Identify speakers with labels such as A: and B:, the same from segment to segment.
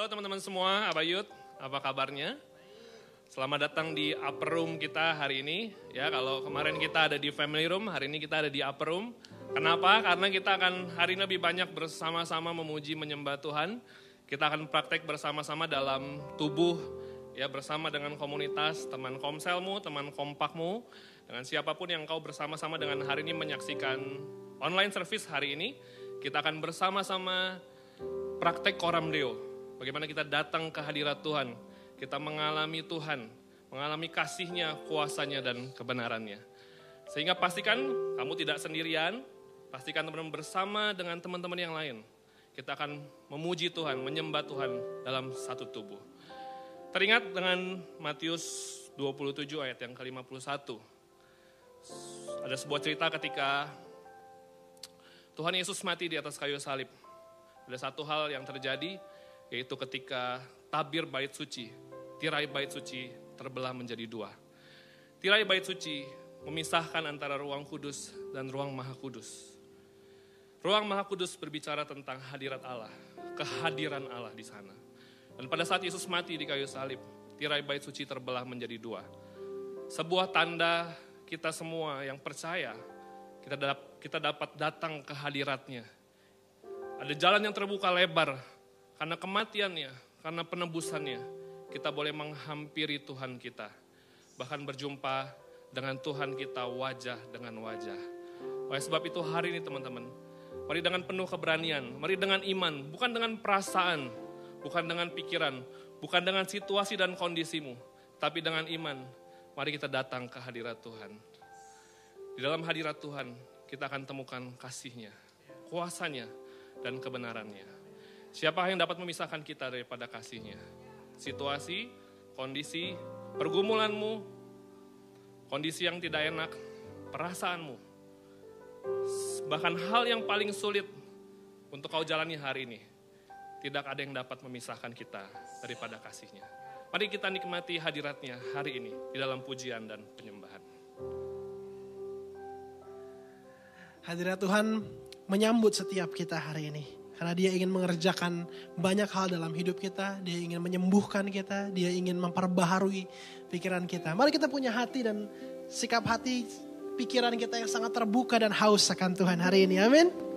A: Halo teman-teman semua, apa Yud? Apa kabarnya? Selamat datang di upper room kita hari ini. Ya, kalau kemarin kita ada di family room, hari ini kita ada di upper room. Kenapa? Karena kita akan hari ini lebih banyak bersama-sama memuji menyembah Tuhan. Kita akan praktek bersama-sama dalam tubuh ya bersama dengan komunitas, teman komselmu, teman kompakmu, dengan siapa pun yang kau bersama-sama dengan hari ini menyaksikan online service hari ini. Kita akan bersama-sama praktek koram deo, Bagaimana kita datang ke hadirat Tuhan, kita mengalami Tuhan, mengalami kasihnya, kuasanya, dan kebenarannya. Sehingga pastikan kamu tidak sendirian, pastikan teman-teman bersama dengan teman-teman yang lain. Kita akan memuji Tuhan, menyembah Tuhan dalam satu tubuh. Teringat dengan Matius 27 ayat yang ke-51. Ada sebuah cerita ketika Tuhan Yesus mati di atas kayu salib. Ada satu hal yang terjadi, yaitu ketika tabir bait suci, tirai bait suci terbelah menjadi dua. Tirai bait suci memisahkan antara ruang kudus dan ruang maha kudus. Ruang maha kudus berbicara tentang hadirat Allah, kehadiran Allah di sana. Dan pada saat Yesus mati di kayu salib, tirai bait suci terbelah menjadi dua. Sebuah tanda kita semua yang percaya, kita, kita dapat datang ke hadiratnya. Ada jalan yang terbuka lebar karena kematiannya, karena penebusannya, kita boleh menghampiri Tuhan kita. Bahkan berjumpa dengan Tuhan kita wajah dengan wajah. Oleh sebab itu hari ini teman-teman, mari dengan penuh keberanian, mari dengan iman, bukan dengan perasaan, bukan dengan pikiran, bukan dengan situasi dan kondisimu, tapi dengan iman, mari kita datang ke hadirat Tuhan. Di dalam hadirat Tuhan, kita akan temukan kasihnya, kuasanya, dan kebenarannya. Siapa yang dapat memisahkan kita daripada kasihnya? Situasi, kondisi, pergumulanmu, kondisi yang tidak enak, perasaanmu, bahkan hal yang paling sulit untuk kau jalani hari ini, tidak ada yang dapat memisahkan kita daripada kasihnya. Mari kita nikmati hadiratnya hari ini di dalam pujian dan penyembahan.
B: Hadirat Tuhan menyambut setiap kita hari ini. Karena dia ingin mengerjakan banyak hal dalam hidup kita. Dia ingin menyembuhkan kita. Dia ingin memperbaharui pikiran kita. Mari kita punya hati dan sikap hati pikiran kita yang sangat terbuka dan haus akan Tuhan hari ini. Amin.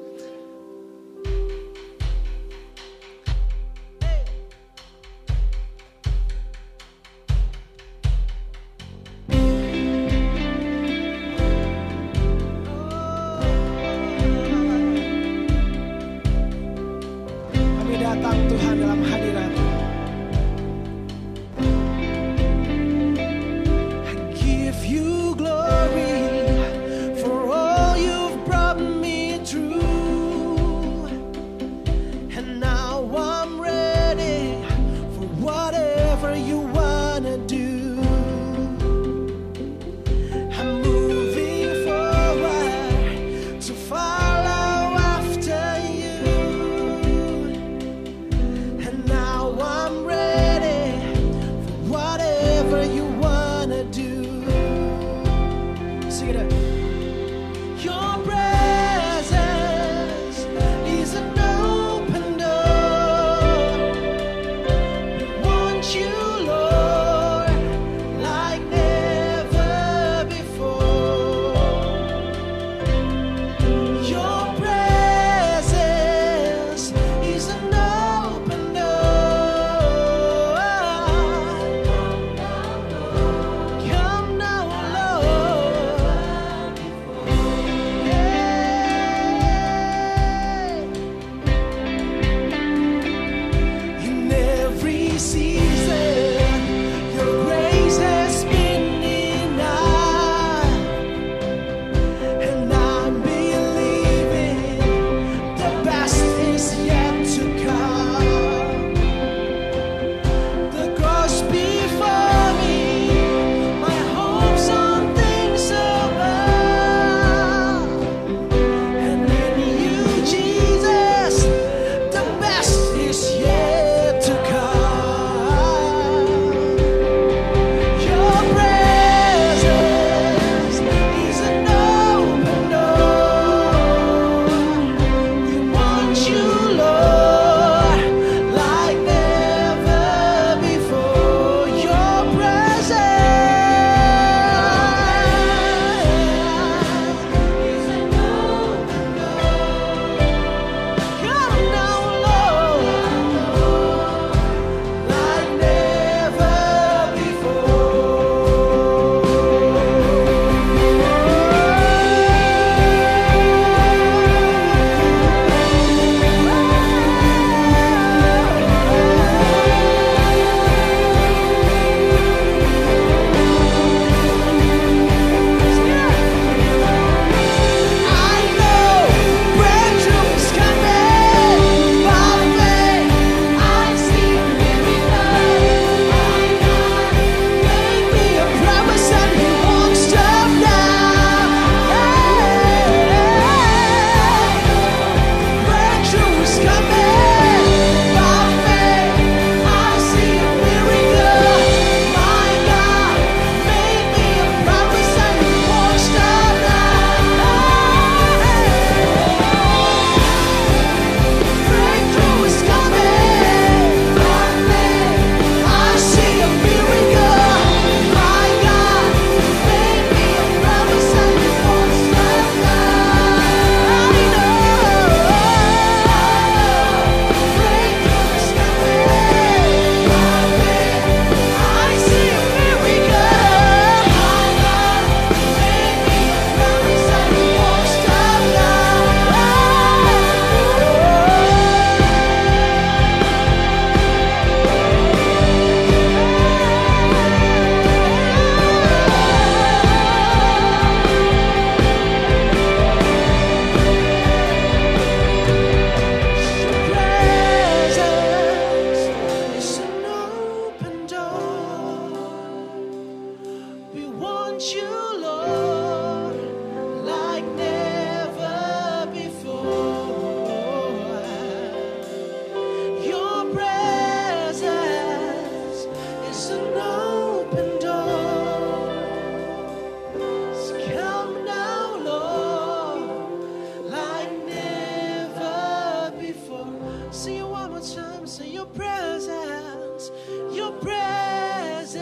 B: times in your presence, your presence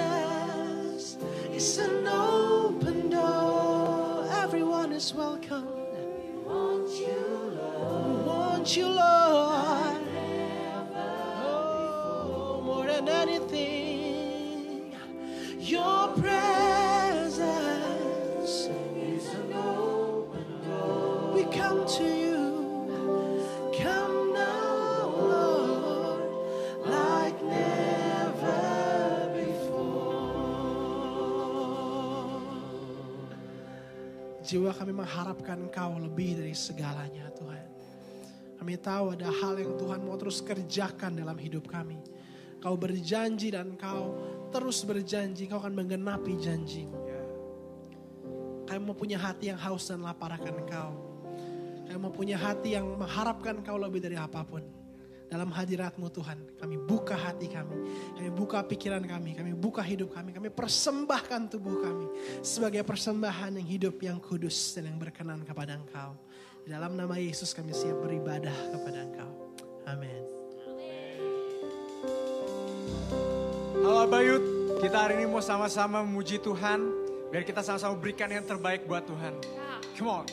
B: is an open door. Everyone is welcome. We want you, Lord. We want you, Lord. Jiwa kami mengharapkan Engkau lebih dari segalanya Tuhan. Kami tahu ada hal yang Tuhan mau terus kerjakan dalam hidup kami. Kau berjanji dan kau terus berjanji, kau akan menggenapi janjimu. Kami mau punya hati yang haus dan lapar akan Engkau. Kami mau punya hati yang mengharapkan Engkau lebih dari apa pun. Dalam hadiratmu Tuhan, kami buka hati kami. Kami buka pikiran kami, kami buka hidup kami. Kami persembahkan tubuh kami sebagai persembahan yang hidup, yang kudus dan yang berkenan kepada Engkau. Di dalam nama Yesus kami siap beribadah kepada Engkau. Amin.
C: Halo Bayut, kita hari ini mau sama-sama memuji Tuhan. Biar kita sama-sama berikan yang terbaik buat Tuhan. Come on.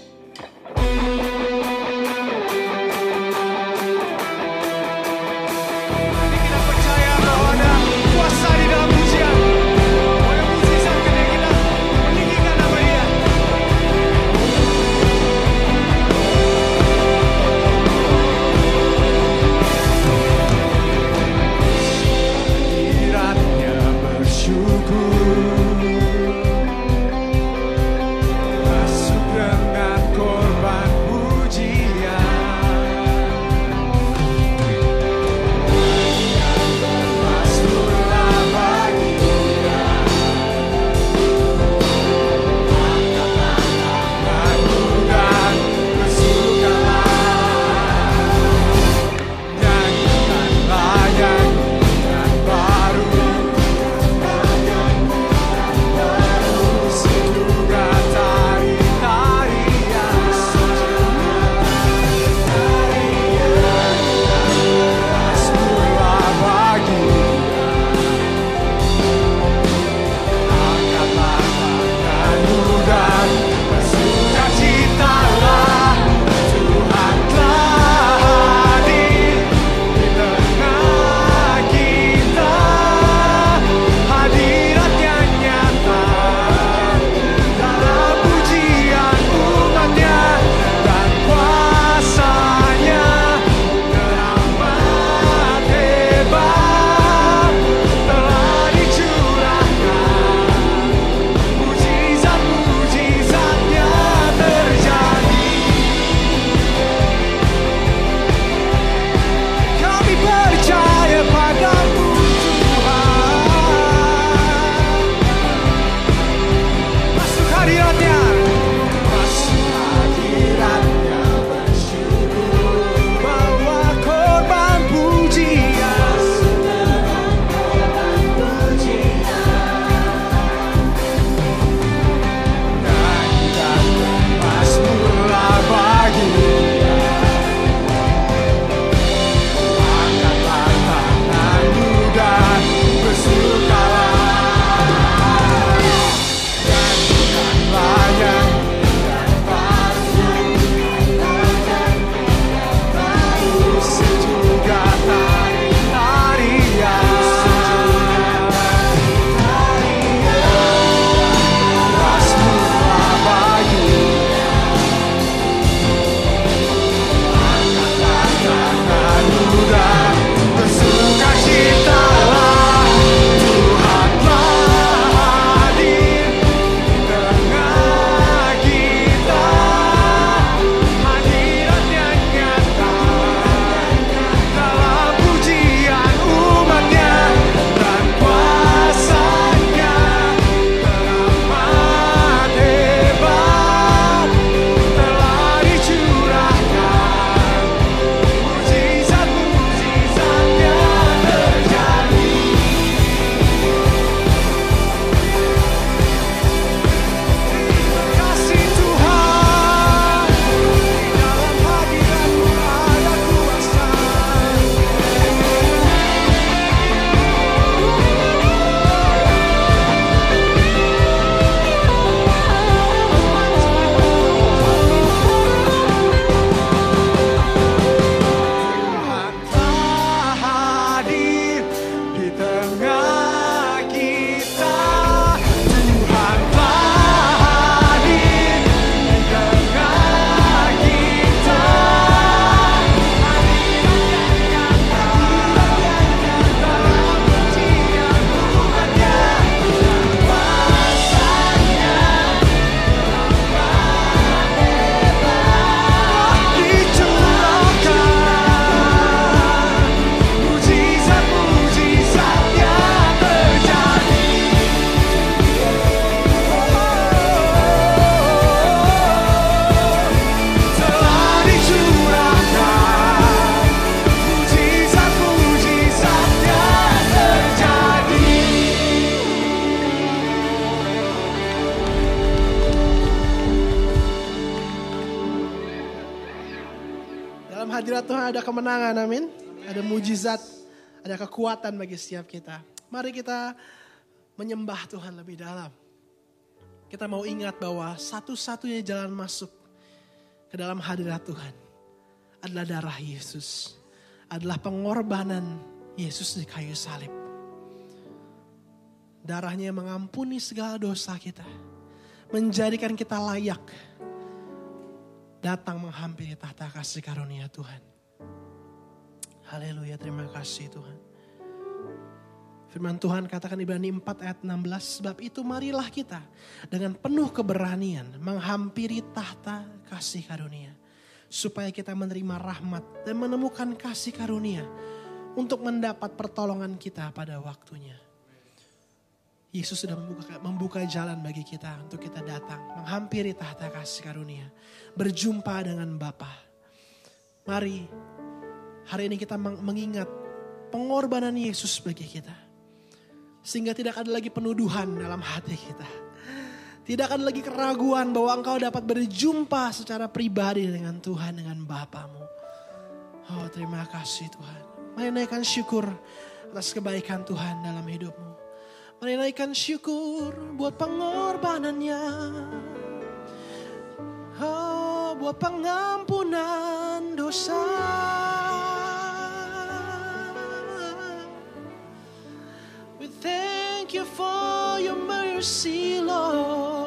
B: Mujizat, ada kekuatan bagi setiap kita. Mari kita menyembah Tuhan lebih dalam. Kita mau ingat bahwa satu-satunya jalan masuk ke dalam hadirat Tuhan adalah darah Yesus. Adalah pengorbanan Yesus di kayu salib. Darahnya mengampuni segala dosa kita. Menjadikan kita layak datang menghampiri tahta kasih karunia Tuhan. Haleluya, terima kasih Tuhan. Firman Tuhan katakan Ibrani 4 ayat 16, sebab itu marilah kita dengan penuh keberanian menghampiri tahta kasih karunia. Supaya kita menerima rahmat dan menemukan kasih karunia untuk mendapat pertolongan kita pada waktunya. Yesus sudah membuka, membuka jalan bagi kita untuk kita datang, menghampiri tahta kasih karunia, berjumpa dengan Bapa. Mari hari ini kita mengingat pengorbanan Yesus bagi kita. Sehingga tidak ada lagi penuduhan dalam hati kita. Tidak akan lagi keraguan bahwa engkau dapat berjumpa secara pribadi dengan Tuhan, dengan Bapamu. Oh terima kasih Tuhan. Mari naikkan syukur atas kebaikan Tuhan dalam hidupmu. Mari naikkan syukur buat pengorbanannya. Oh, buat pengampunan dosa. Mercy, Lord.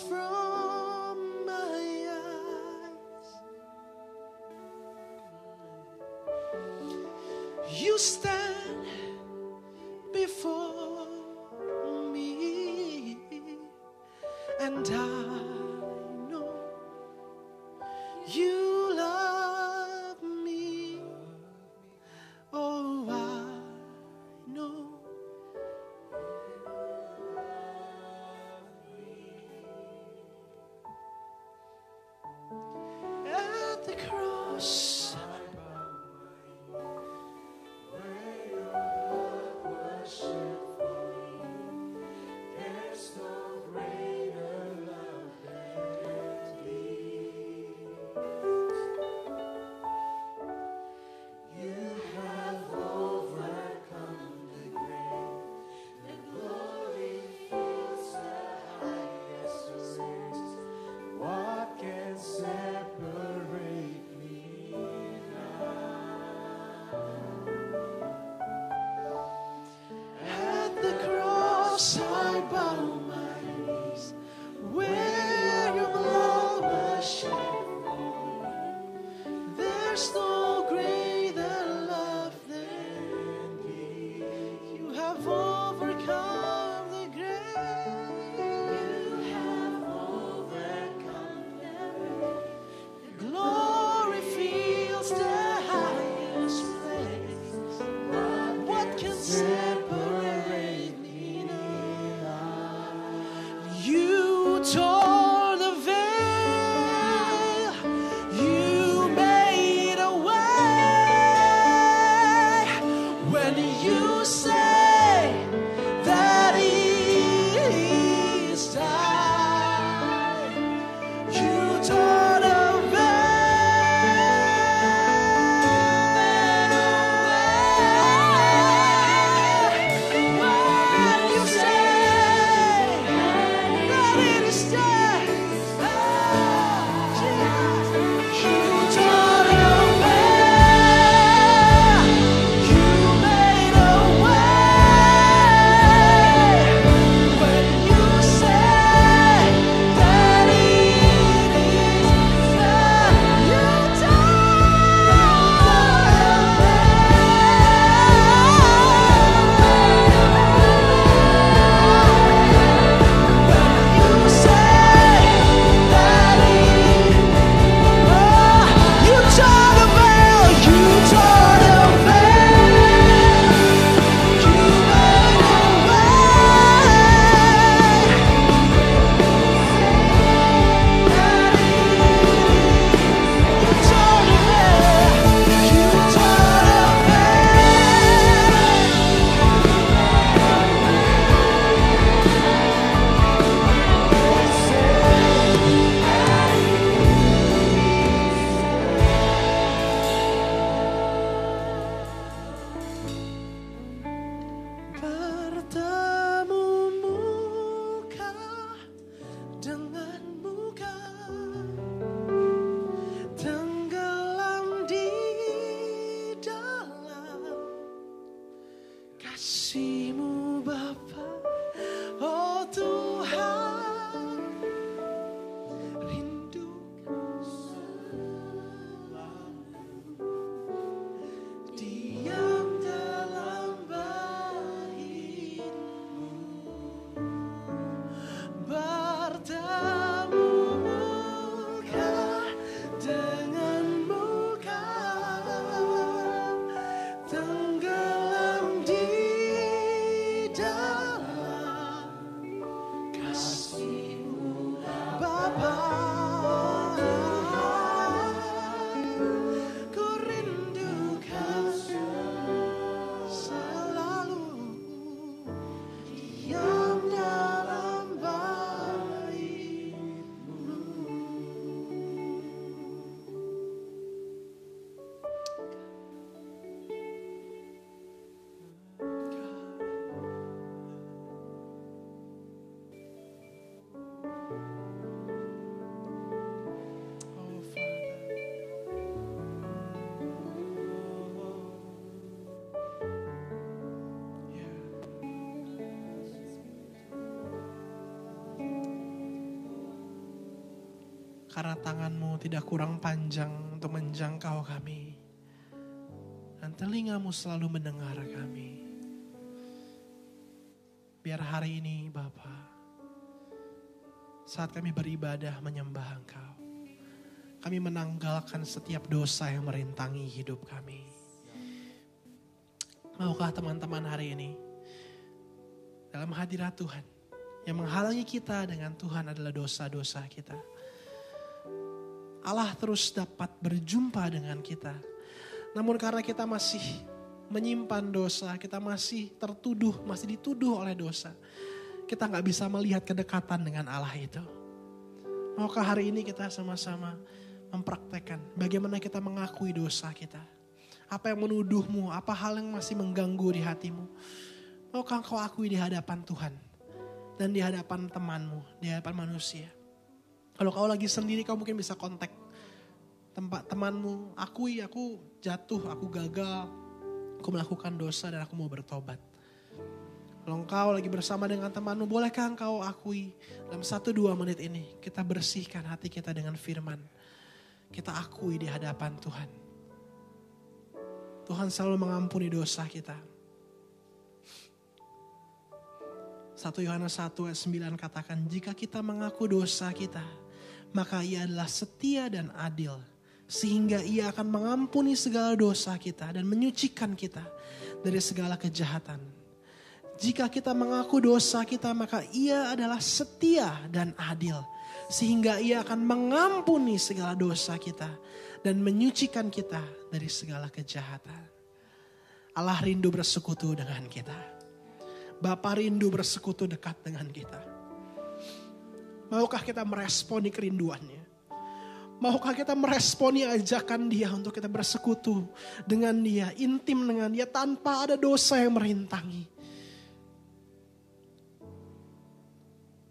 B: from Karena tanganmu tidak kurang panjang untuk menjangkau kami. Dan telingamu selalu mendengar kami. Biar hari ini Bapa, saat kami beribadah menyembah Engkau, kami menanggalkan setiap dosa yang merintangi hidup kami. Maukah teman-teman hari ini dalam hadirat Tuhan yang menghalangi kita dengan Tuhan adalah dosa-dosa kita. Allah terus dapat berjumpa dengan kita. Namun karena kita masih menyimpan dosa, kita masih tertuduh, masih dituduh oleh dosa. Kita nggak bisa melihat kedekatan dengan Allah itu. Maukah hari ini kita sama-sama mempraktekkan bagaimana kita mengakui dosa kita. Apa yang menuduhmu, apa hal yang masih mengganggu di hatimu. Maukah kau akui di hadapan Tuhan dan di hadapan temanmu, di hadapan manusia. Kalau kau lagi sendiri kau mungkin bisa kontak tempat temanmu, akui aku jatuh, aku gagal, aku melakukan dosa dan aku mau bertobat. Kalau engkau lagi bersama dengan temanmu, bolehkah engkau akui dalam satu dua menit ini kita bersihkan hati kita dengan firman. Kita akui di hadapan Tuhan. Tuhan selalu mengampuni dosa kita. 1 Yohanes 1 ayat 9 katakan, jika kita mengaku dosa kita, maka ia adalah setia dan adil. Sehingga ia akan mengampuni segala dosa kita dan menyucikan kita dari segala kejahatan. Jika kita mengaku dosa kita, maka ia adalah setia dan adil. Sehingga ia akan mengampuni segala dosa kita dan menyucikan kita dari segala kejahatan. Allah rindu bersekutu dengan kita. Bapa rindu bersekutu dekat dengan kita. Maukah kita meresponi kerinduannya? Maukah kita meresponi ajakan dia untuk kita bersekutu dengan dia, intim dengan dia tanpa ada dosa yang merintangi.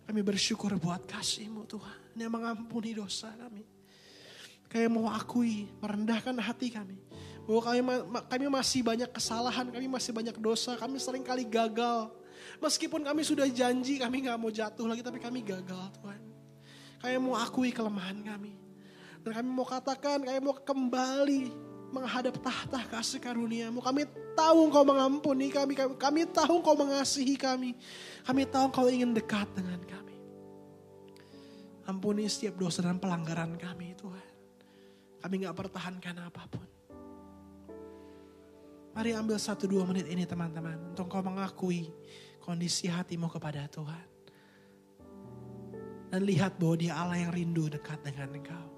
B: Kami bersyukur buat kasihmu Tuhan yang mengampuni dosa kami. Kami mau akui, merendahkan hati kami. Bahwa kami, kami masih banyak kesalahan, kami masih banyak dosa, kami sering kali gagal. Meskipun kami sudah janji kami gak mau jatuh lagi, tapi kami gagal Tuhan. Kami mau akui kelemahan kami. Dan kami mau katakan, kami mau kembali menghadap tahta kasih karuniamu. Kami tahu engkau mengampuni kami, kami, kami tahu engkau mengasihi kami. Kami tahu engkau ingin dekat dengan kami. Ampuni setiap dosa dan pelanggaran kami Tuhan. Kami gak pertahankan apa pun. Mari ambil satu dua menit ini teman-teman. Untuk kau mengakui kondisi hatimu kepada Tuhan. Dan lihat bahwa dia Allah yang rindu dekat dengan engkau.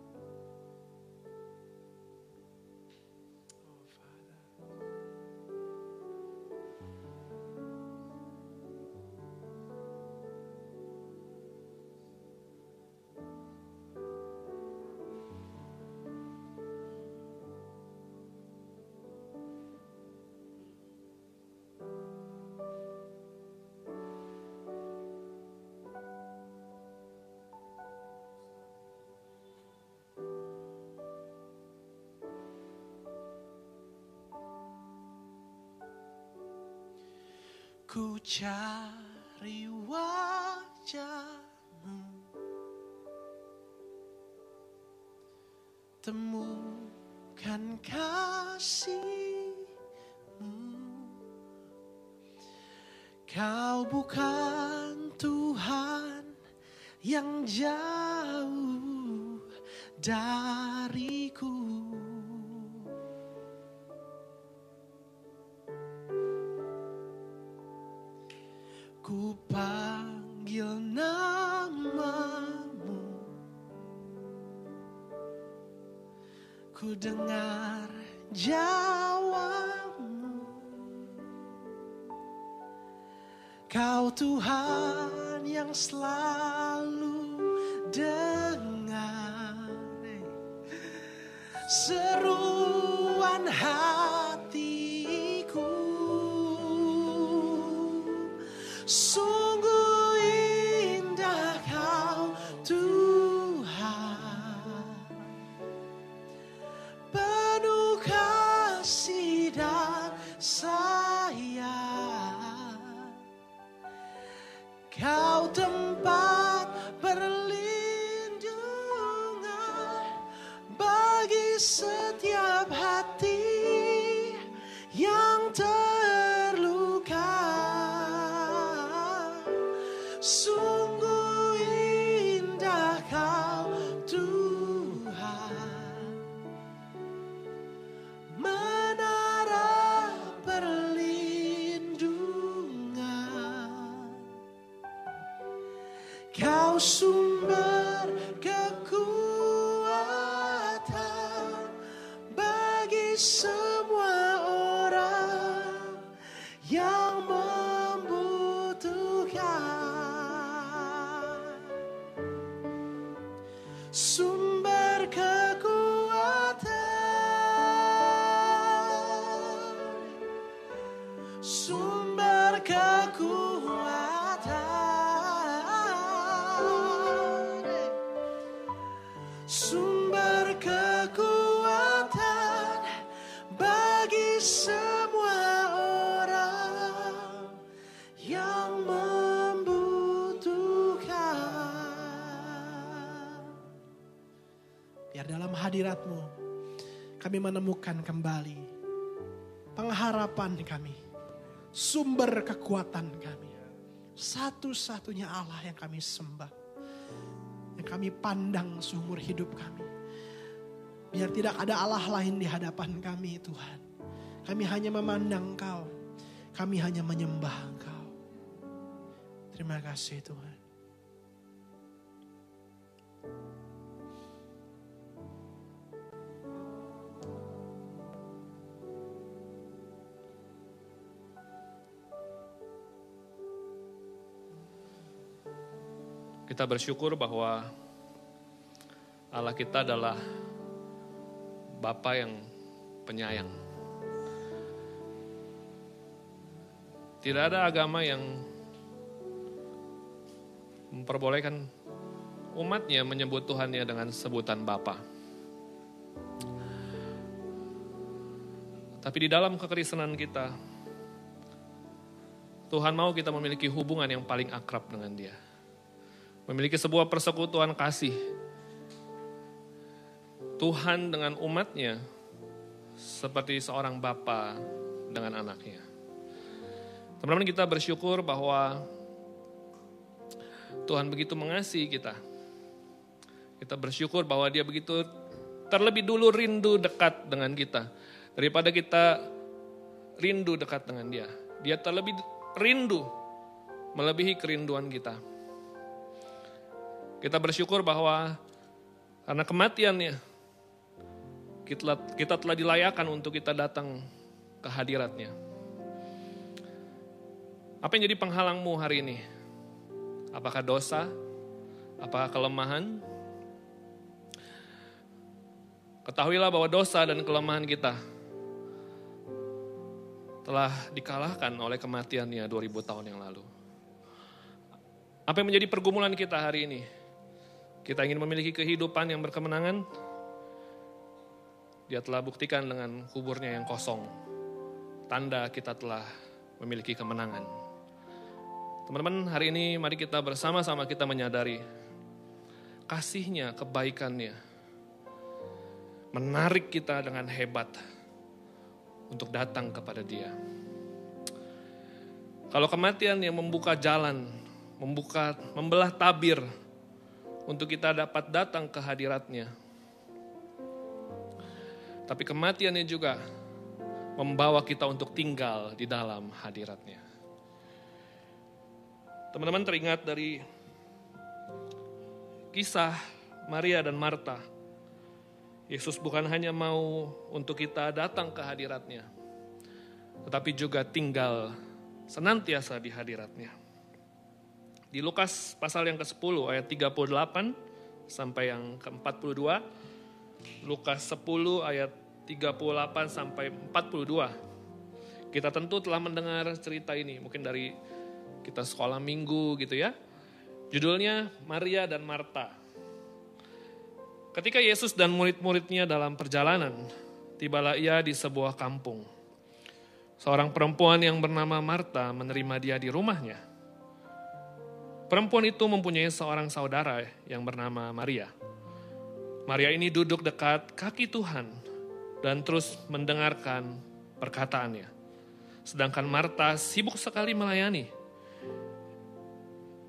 B: Ku cari wajahmu. Temukan kasihmu. Kau bukan Tuhan yang jauh dariku Ku panggil namamu. Ku dengar jawabmu Kau Tuhan yang selalu sumber kekuatan bagi semua orang yang membutuhkan biar dalam hadiratmu kami menemukan kembali pengharapan kami sumber kekuatan kami. Satu-satunya Allah yang kami sembah. Kami pandang seumur hidup kami. Biar tidak ada Allah lain di hadapan kami Tuhan. Kami hanya memandang Engkau. Kami hanya menyembah Engkau. Terima kasih Tuhan.
A: Kita bersyukur bahwa Allah kita adalah Bapa yang penyayang. Tidak ada agama yang memperbolehkan umatnya menyebut Tuhannya dengan sebutan Bapa. Tapi di dalam kekristenan kita, Tuhan mau kita memiliki hubungan yang paling akrab dengan Dia memiliki sebuah persekutuan kasih. Tuhan dengan umatnya seperti seorang bapa dengan anaknya. Teman-teman kita bersyukur bahwa Tuhan begitu mengasihi kita. Kita bersyukur bahwa dia begitu terlebih dulu rindu dekat dengan kita. Daripada kita rindu dekat dengan dia. Dia terlebih rindu melebihi kerinduan kita. Kita bersyukur bahwa karena kematiannya, kita, telah dilayakan untuk kita datang ke hadiratnya. Apa yang jadi penghalangmu hari ini? Apakah dosa? Apakah kelemahan? Ketahuilah bahwa dosa dan kelemahan kita telah dikalahkan oleh kematiannya 2000 tahun yang lalu. Apa yang menjadi pergumulan kita hari ini? Kita ingin memiliki kehidupan yang berkemenangan. Dia telah buktikan dengan kuburnya yang kosong. Tanda kita telah memiliki kemenangan. Teman-teman, hari ini mari kita bersama-sama kita menyadari kasihnya, kebaikannya. Menarik kita dengan hebat untuk datang kepada dia. Kalau kematian yang membuka jalan, membuka, membelah tabir, untuk kita dapat datang ke hadiratnya. Tapi kematiannya juga membawa kita untuk tinggal di dalam hadiratnya. Teman-teman teringat dari kisah Maria dan Marta. Yesus bukan hanya mau untuk kita datang ke hadiratnya, tetapi juga tinggal senantiasa di hadiratnya. Di Lukas pasal yang ke-10 ayat 38 sampai yang ke-42. Lukas 10 ayat 38 sampai 42. Kita tentu telah mendengar cerita ini, mungkin dari kita sekolah minggu gitu ya. Judulnya Maria dan Marta. Ketika Yesus dan murid-muridnya dalam perjalanan, tibalah ia di sebuah kampung. Seorang perempuan yang bernama Marta menerima dia di rumahnya. Perempuan itu mempunyai seorang saudara yang bernama Maria. Maria ini duduk dekat kaki Tuhan dan terus mendengarkan perkataannya. Sedangkan Marta sibuk sekali melayani.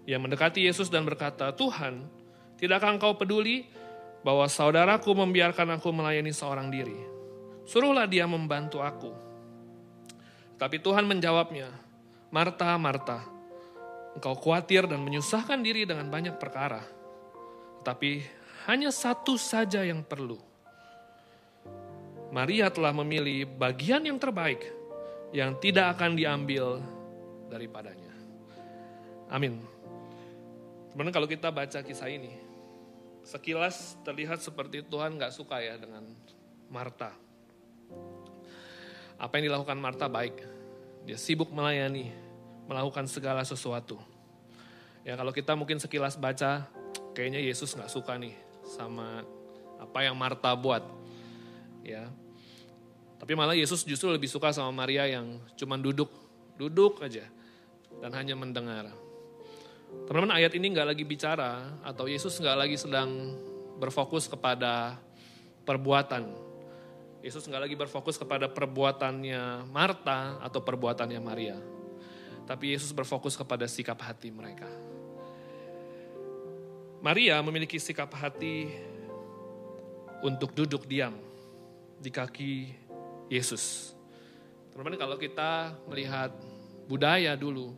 A: Ia mendekati Yesus dan berkata, Tuhan, tidakkah engkau peduli bahwa saudaraku membiarkan aku melayani seorang diri? Suruhlah dia membantu aku. Tapi Tuhan menjawabnya, Marta, Marta, engkau khawatir dan menyusahkan diri dengan banyak perkara. Tetapi hanya satu saja yang perlu. Maria telah memilih bagian yang terbaik yang tidak akan diambil daripadanya. Amin. Sebenarnya kalau kita baca kisah ini, sekilas terlihat seperti Tuhan gak suka ya dengan Marta. Apa yang dilakukan Marta baik. Dia sibuk melayani, melakukan segala sesuatu. Ya kalau kita mungkin sekilas baca, kayaknya Yesus gak suka nih sama apa yang Marta buat. Ya. Tapi malah Yesus justru lebih suka sama Maria yang cuma duduk, duduk aja dan hanya mendengar. Teman-teman ayat ini nggak lagi bicara atau Yesus nggak lagi sedang berfokus kepada perbuatan. Yesus nggak lagi berfokus kepada perbuatannya Marta atau perbuatannya Maria. Tapi Yesus berfokus kepada sikap hati mereka. Maria memiliki sikap hati untuk duduk diam di kaki Yesus. Teman-teman kalau kita melihat budaya dulu,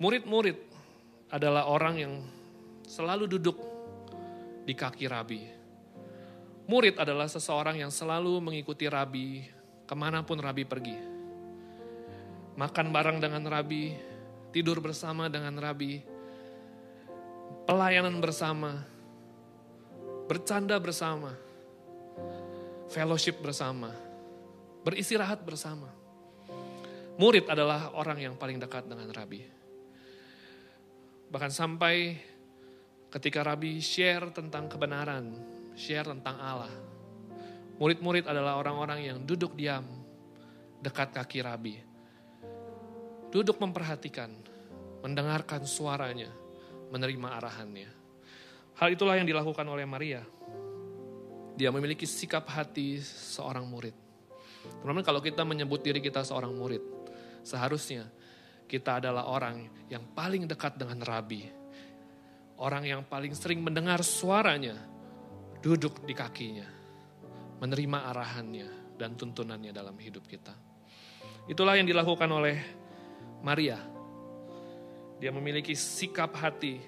A: murid-murid adalah orang yang selalu duduk di kaki rabi. Murid adalah seseorang yang selalu mengikuti rabi ke mana pun rabi pergi. Makan bareng dengan rabi, tidur bersama dengan rabi, pelayanan bersama, bercanda bersama, fellowship bersama, beristirahat bersama. Murid adalah orang yang paling dekat dengan Rabi. Bahkan sampai ketika Rabi share tentang kebenaran, share tentang Allah. Murid-murid adalah orang-orang yang duduk diam dekat kaki Rabi. Duduk memperhatikan, mendengarkan suaranya, menerima arahannya. Hal itulah yang dilakukan oleh Maria. Dia memiliki sikap hati seorang murid. Teman-teman kalau kita menyebut diri kita seorang murid, seharusnya kita adalah orang yang paling dekat dengan Rabi. Orang yang paling sering mendengar suaranya, duduk di kakinya, menerima arahannya dan tuntunannya dalam hidup kita. Itulah yang dilakukan oleh Maria dia memiliki sikap hati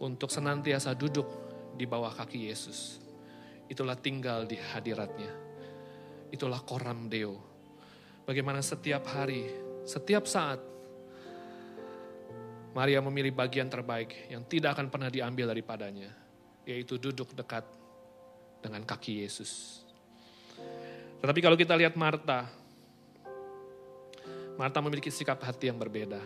A: untuk senantiasa duduk di bawah kaki Yesus. Itulah tinggal di hadiratnya. Itulah koram deo. Bagaimana setiap hari, setiap saat, Maria memilih bagian terbaik yang tidak akan pernah diambil daripadanya, yaitu duduk dekat dengan kaki Yesus. Tetapi kalau kita lihat Marta, Marta memiliki sikap hati yang berbeda.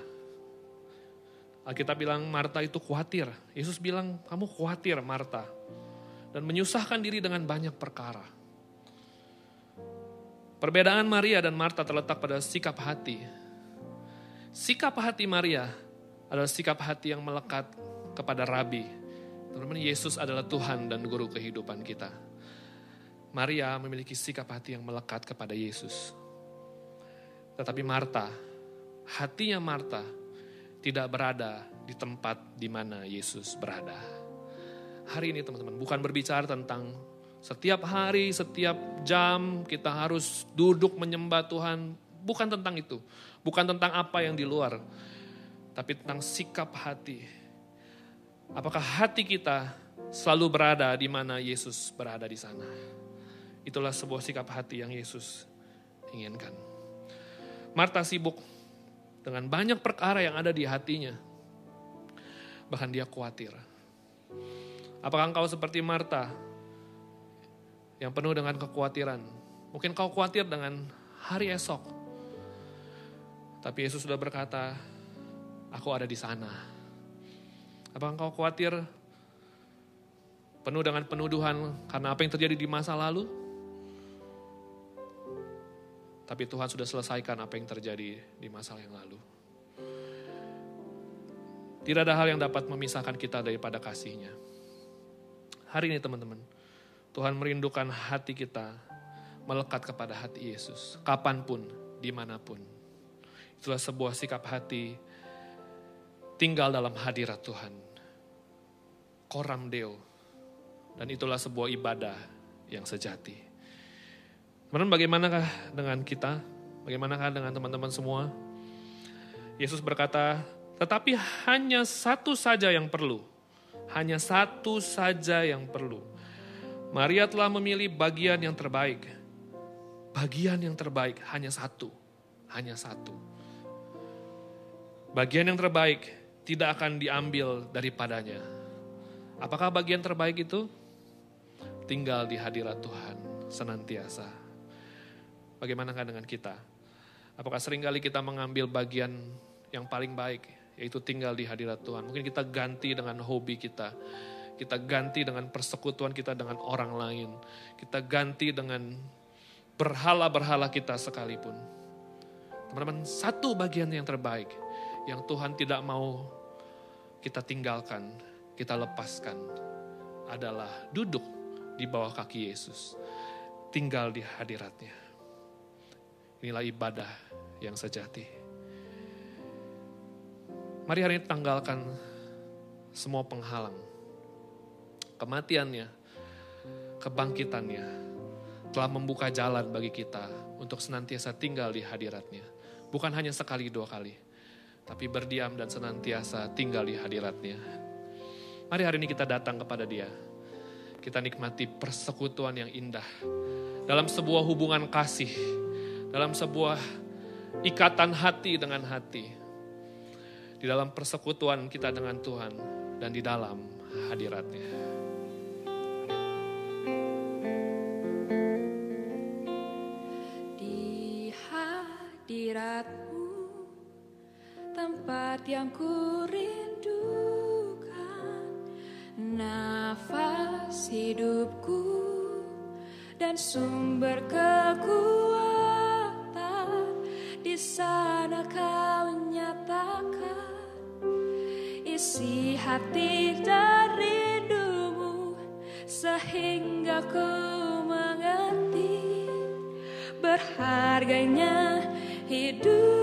A: Alkitab bilang Marta itu khawatir. Yesus bilang kamu khawatir Marta. Dan menyusahkan diri dengan banyak perkara. Perbedaan Maria dan Marta terletak pada sikap hati. Sikap hati Maria adalah sikap hati yang melekat kepada Rabi. Teman-teman, Yesus adalah Tuhan dan Guru kehidupan kita. Maria memiliki sikap hati yang melekat kepada Yesus. Tetapi Marta, hatinya Marta tidak berada di tempat di mana Yesus berada. Hari ini teman-teman, bukan berbicara tentang setiap hari, setiap jam kita harus duduk menyembah Tuhan. Bukan tentang itu. Bukan tentang apa yang di luar. Tapi tentang sikap hati. Apakah hati kita selalu berada di mana Yesus berada di sana. Itulah sebuah sikap hati yang Yesus inginkan. Marta sibuk dengan banyak perkara yang ada di hatinya. Bahkan dia khawatir. Apakah engkau seperti Marta yang penuh dengan kekhawatiran? Mungkin kau khawatir dengan hari esok. Tapi Yesus sudah berkata, aku ada di sana. Apakah engkau khawatir penuh dengan penuduhan karena apa yang terjadi di masa lalu? Tapi Tuhan sudah selesaikan apa yang terjadi di masa yang lalu. Tidak ada hal yang dapat memisahkan kita daripada kasihnya. Hari ini teman-teman, Tuhan merindukan hati kita melekat kepada hati Yesus. Kapan pun, di mana pun. Itulah sebuah sikap hati tinggal dalam hadirat Tuhan. Koram Deo. Dan itulah sebuah ibadah yang sejati. Teman-teman bagaimanakah dengan kita? Bagaimanakah dengan teman-teman semua? Yesus berkata, tetapi hanya satu saja yang perlu. Hanya satu saja yang perlu. Maria telah memilih bagian yang terbaik. Bagian yang terbaik hanya satu. Hanya satu. Bagian yang terbaik tidak akan diambil daripadanya. Apakah bagian terbaik itu? Tinggal di hadirat Tuhan senantiasa. Bagaimana dengan kita? Apakah sering kali kita mengambil bagian yang paling baik, yaitu tinggal di hadirat Tuhan. Mungkin kita ganti dengan hobi kita, kita ganti dengan persekutuan kita dengan orang lain, kita ganti dengan berhala-berhala kita sekalipun. Teman-teman, satu bagian yang terbaik yang Tuhan tidak mau kita tinggalkan, kita lepaskan adalah duduk di bawah kaki Yesus, tinggal di hadiratnya. Inilah ibadah yang sejati. Mari hari ini tanggalkan semua penghalang. Kematiannya, kebangkitannya telah membuka jalan bagi kita untuk senantiasa tinggal di hadiratnya. Bukan hanya sekali dua kali, tapi berdiam dan senantiasa tinggal di hadiratnya. Mari hari ini kita datang kepada dia. Kita nikmati persekutuan yang indah. Dalam sebuah hubungan kasih. Dalam sebuah ikatan hati dengan hati di dalam persekutuan kita dengan Tuhan dan di dalam hadiratnya.
D: Di hadiratmu tempat yang ku rindukan nafas hidupku dan sumber kekuatan sana kau nyatakan isi hati dan rindumu sehingga ku mengerti berharganya hidupku.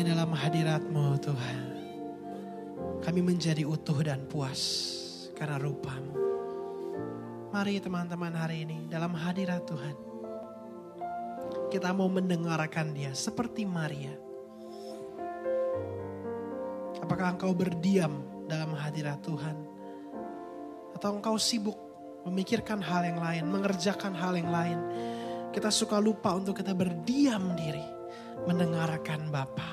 B: Hanya dalam hadiratmu Tuhan. Kami menjadi utuh dan puas karena rupamu. Mari teman-teman hari ini dalam hadirat Tuhan. Kita mau mendengarkan dia seperti Maria. Apakah engkau berdiam dalam hadirat Tuhan? Atau engkau sibuk memikirkan hal yang lain, mengerjakan hal yang lain. Kita suka lupa untuk kita berdiam diri, mendengarkan Bapa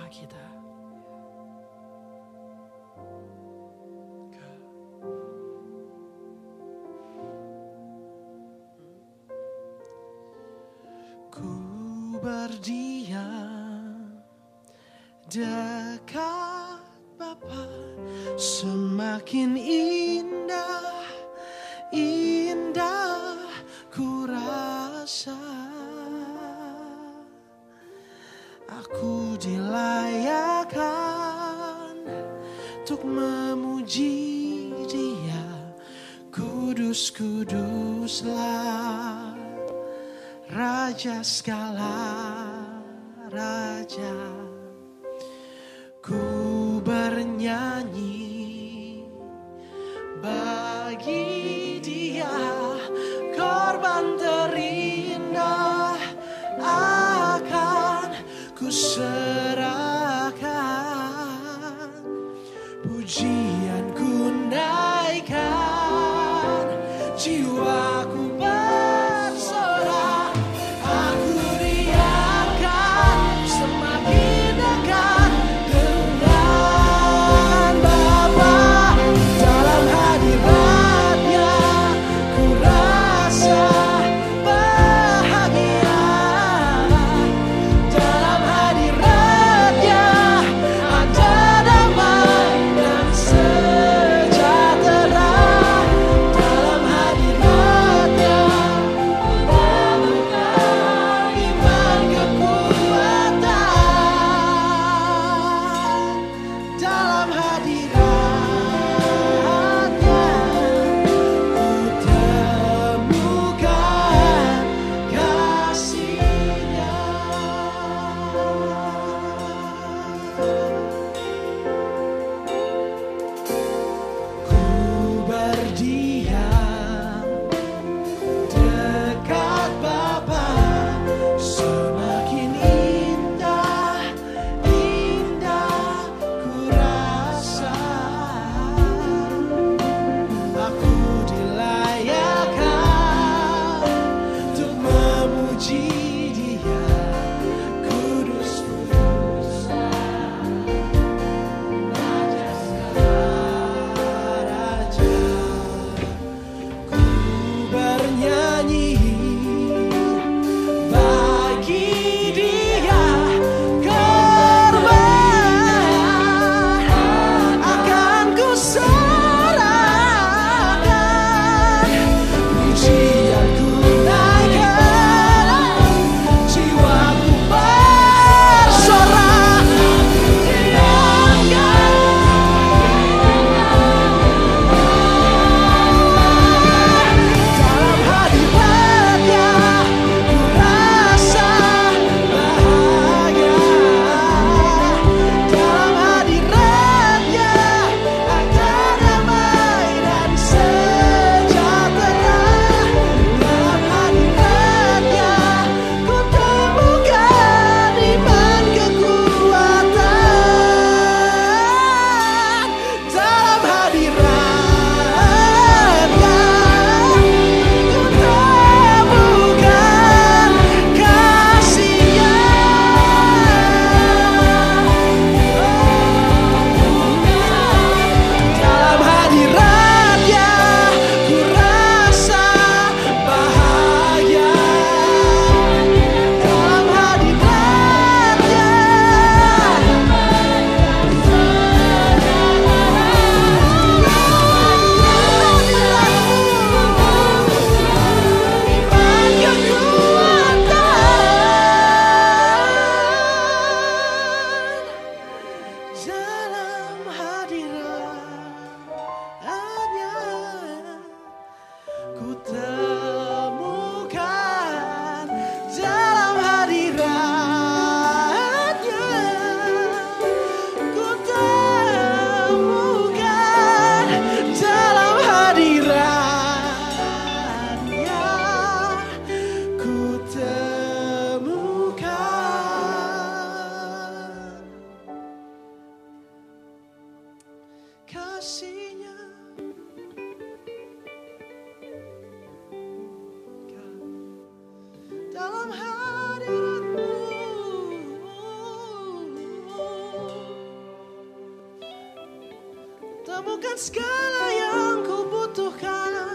B: segala yang ku butuhkan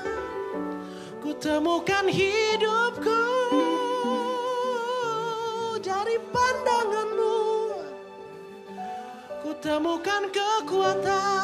B: Ku temukan hidupku. Dari pandanganmu Ku temukan kekuatan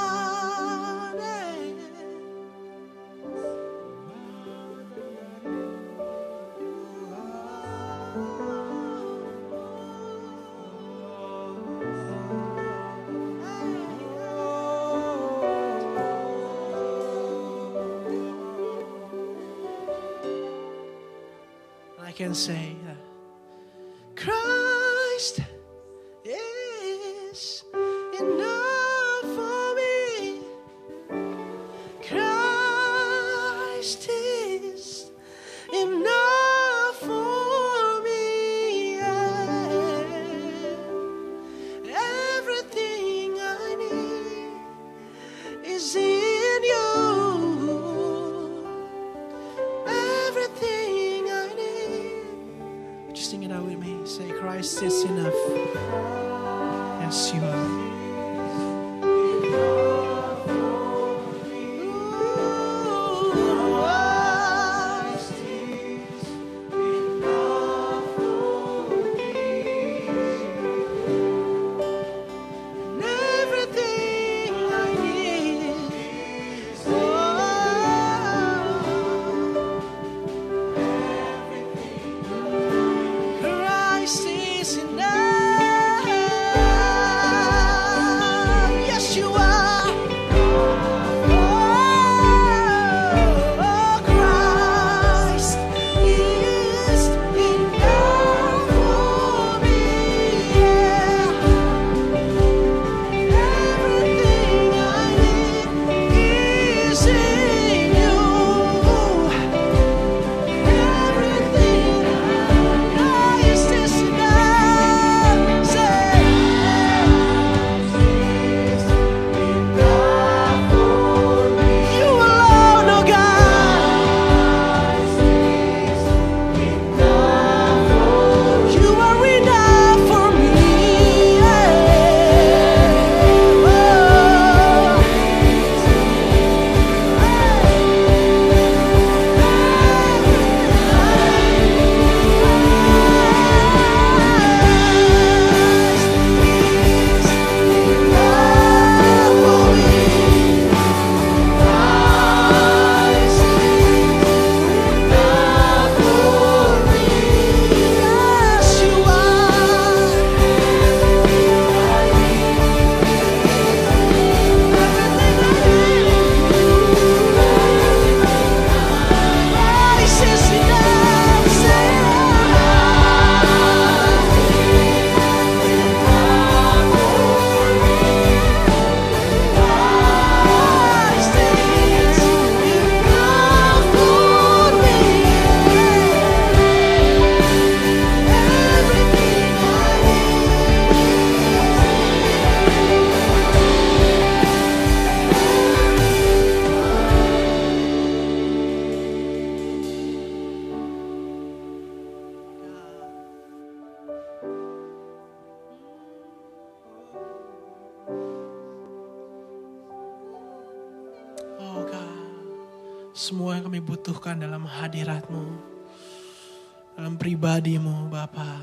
B: say semua yang kami butuhkan dalam hadiratmu, dalam pribadimu Bapa.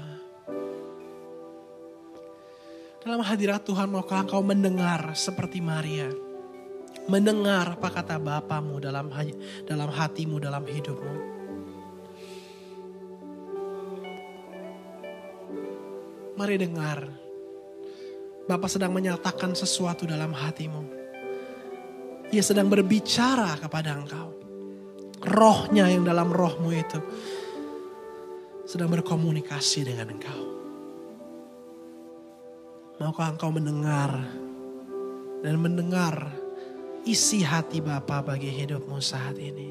B: Dalam hadirat Tuhan maukah engkau mendengar seperti Maria. Mendengar apa kata Bapamu dalam dalam hatimu, dalam hidupmu. Mari dengar. Bapak sedang menyatakan sesuatu dalam hatimu. Ia sedang berbicara kepada engkau. Rohnya yang dalam rohmu itu sedang berkomunikasi dengan engkau. Maukah engkau mendengar dan mendengar isi hati Bapa bagi hidupmu saat ini?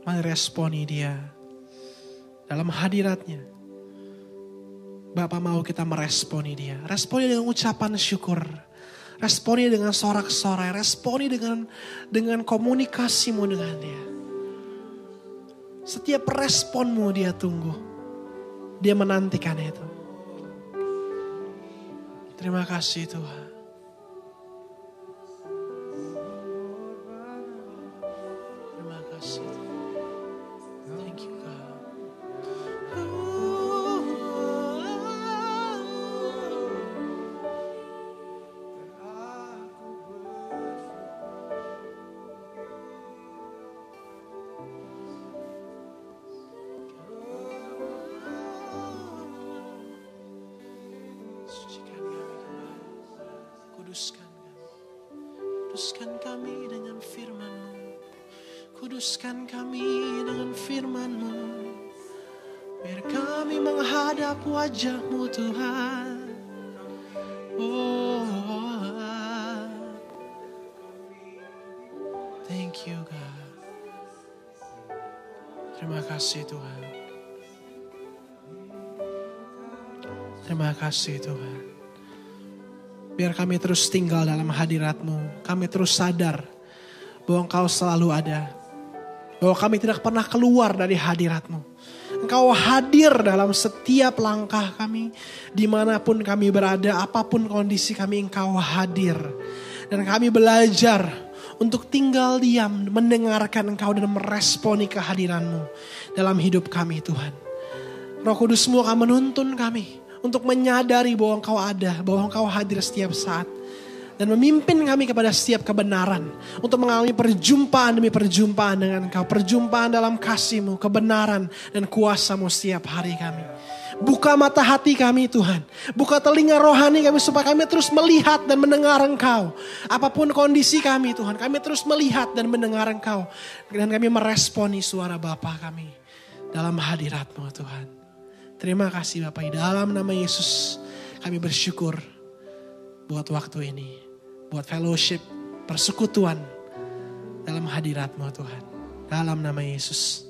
B: Mari responi dia dalam hadiratnya. Bapak mau kita meresponi dia. Responi dengan ucapan syukur. Responi dengan sorak-sorai. Responi dengan dengan komunikasimu dengan dia. Setiap responmu dia tunggu. Dia menantikan itu. Terima kasih Tuhan. Kuduskan kami dengan firman-Mu. Kuduskan kami dengan firman-Mu. Biar kami menghadap wajah-Mu Tuhan. Oh, thank you God. Terima kasih Tuhan. Terima kasih Tuhan. Biar kami terus tinggal dalam hadirat-Mu. Kami terus sadar bahwa Engkau selalu ada. Bahwa kami tidak pernah keluar dari hadirat-Mu. Engkau hadir dalam setiap langkah kami. Di mana pun kami berada, apa pun kondisi kami, Engkau hadir. Dan kami belajar untuk tinggal diam, mendengarkan Engkau dan meresponi kehadiran-Mu dalam hidup kami Tuhan. Roh Kudus-Mu akan menuntun kami untuk menyadari bahwa Engkau ada, bahwa Engkau hadir setiap saat. Dan memimpin kami kepada setiap kebenaran. Untuk mengalami perjumpaan demi perjumpaan dengan Engkau. Perjumpaan dalam kasih-Mu, kebenaran dan kuasa-Mu setiap hari kami. Buka mata hati kami Tuhan. Buka telinga rohani kami supaya kami terus melihat dan mendengar Engkau. Apa pun kondisi kami Tuhan. Kami terus melihat dan mendengar Engkau. Dan kami meresponi suara Bapa kami. Dalam hadirat-Mu Tuhan. Terima kasih Bapak. Dalam nama Yesus kami bersyukur buat waktu ini. Buat fellowship, persekutuan dalam hadirat-Mu Tuhan. Dalam nama Yesus.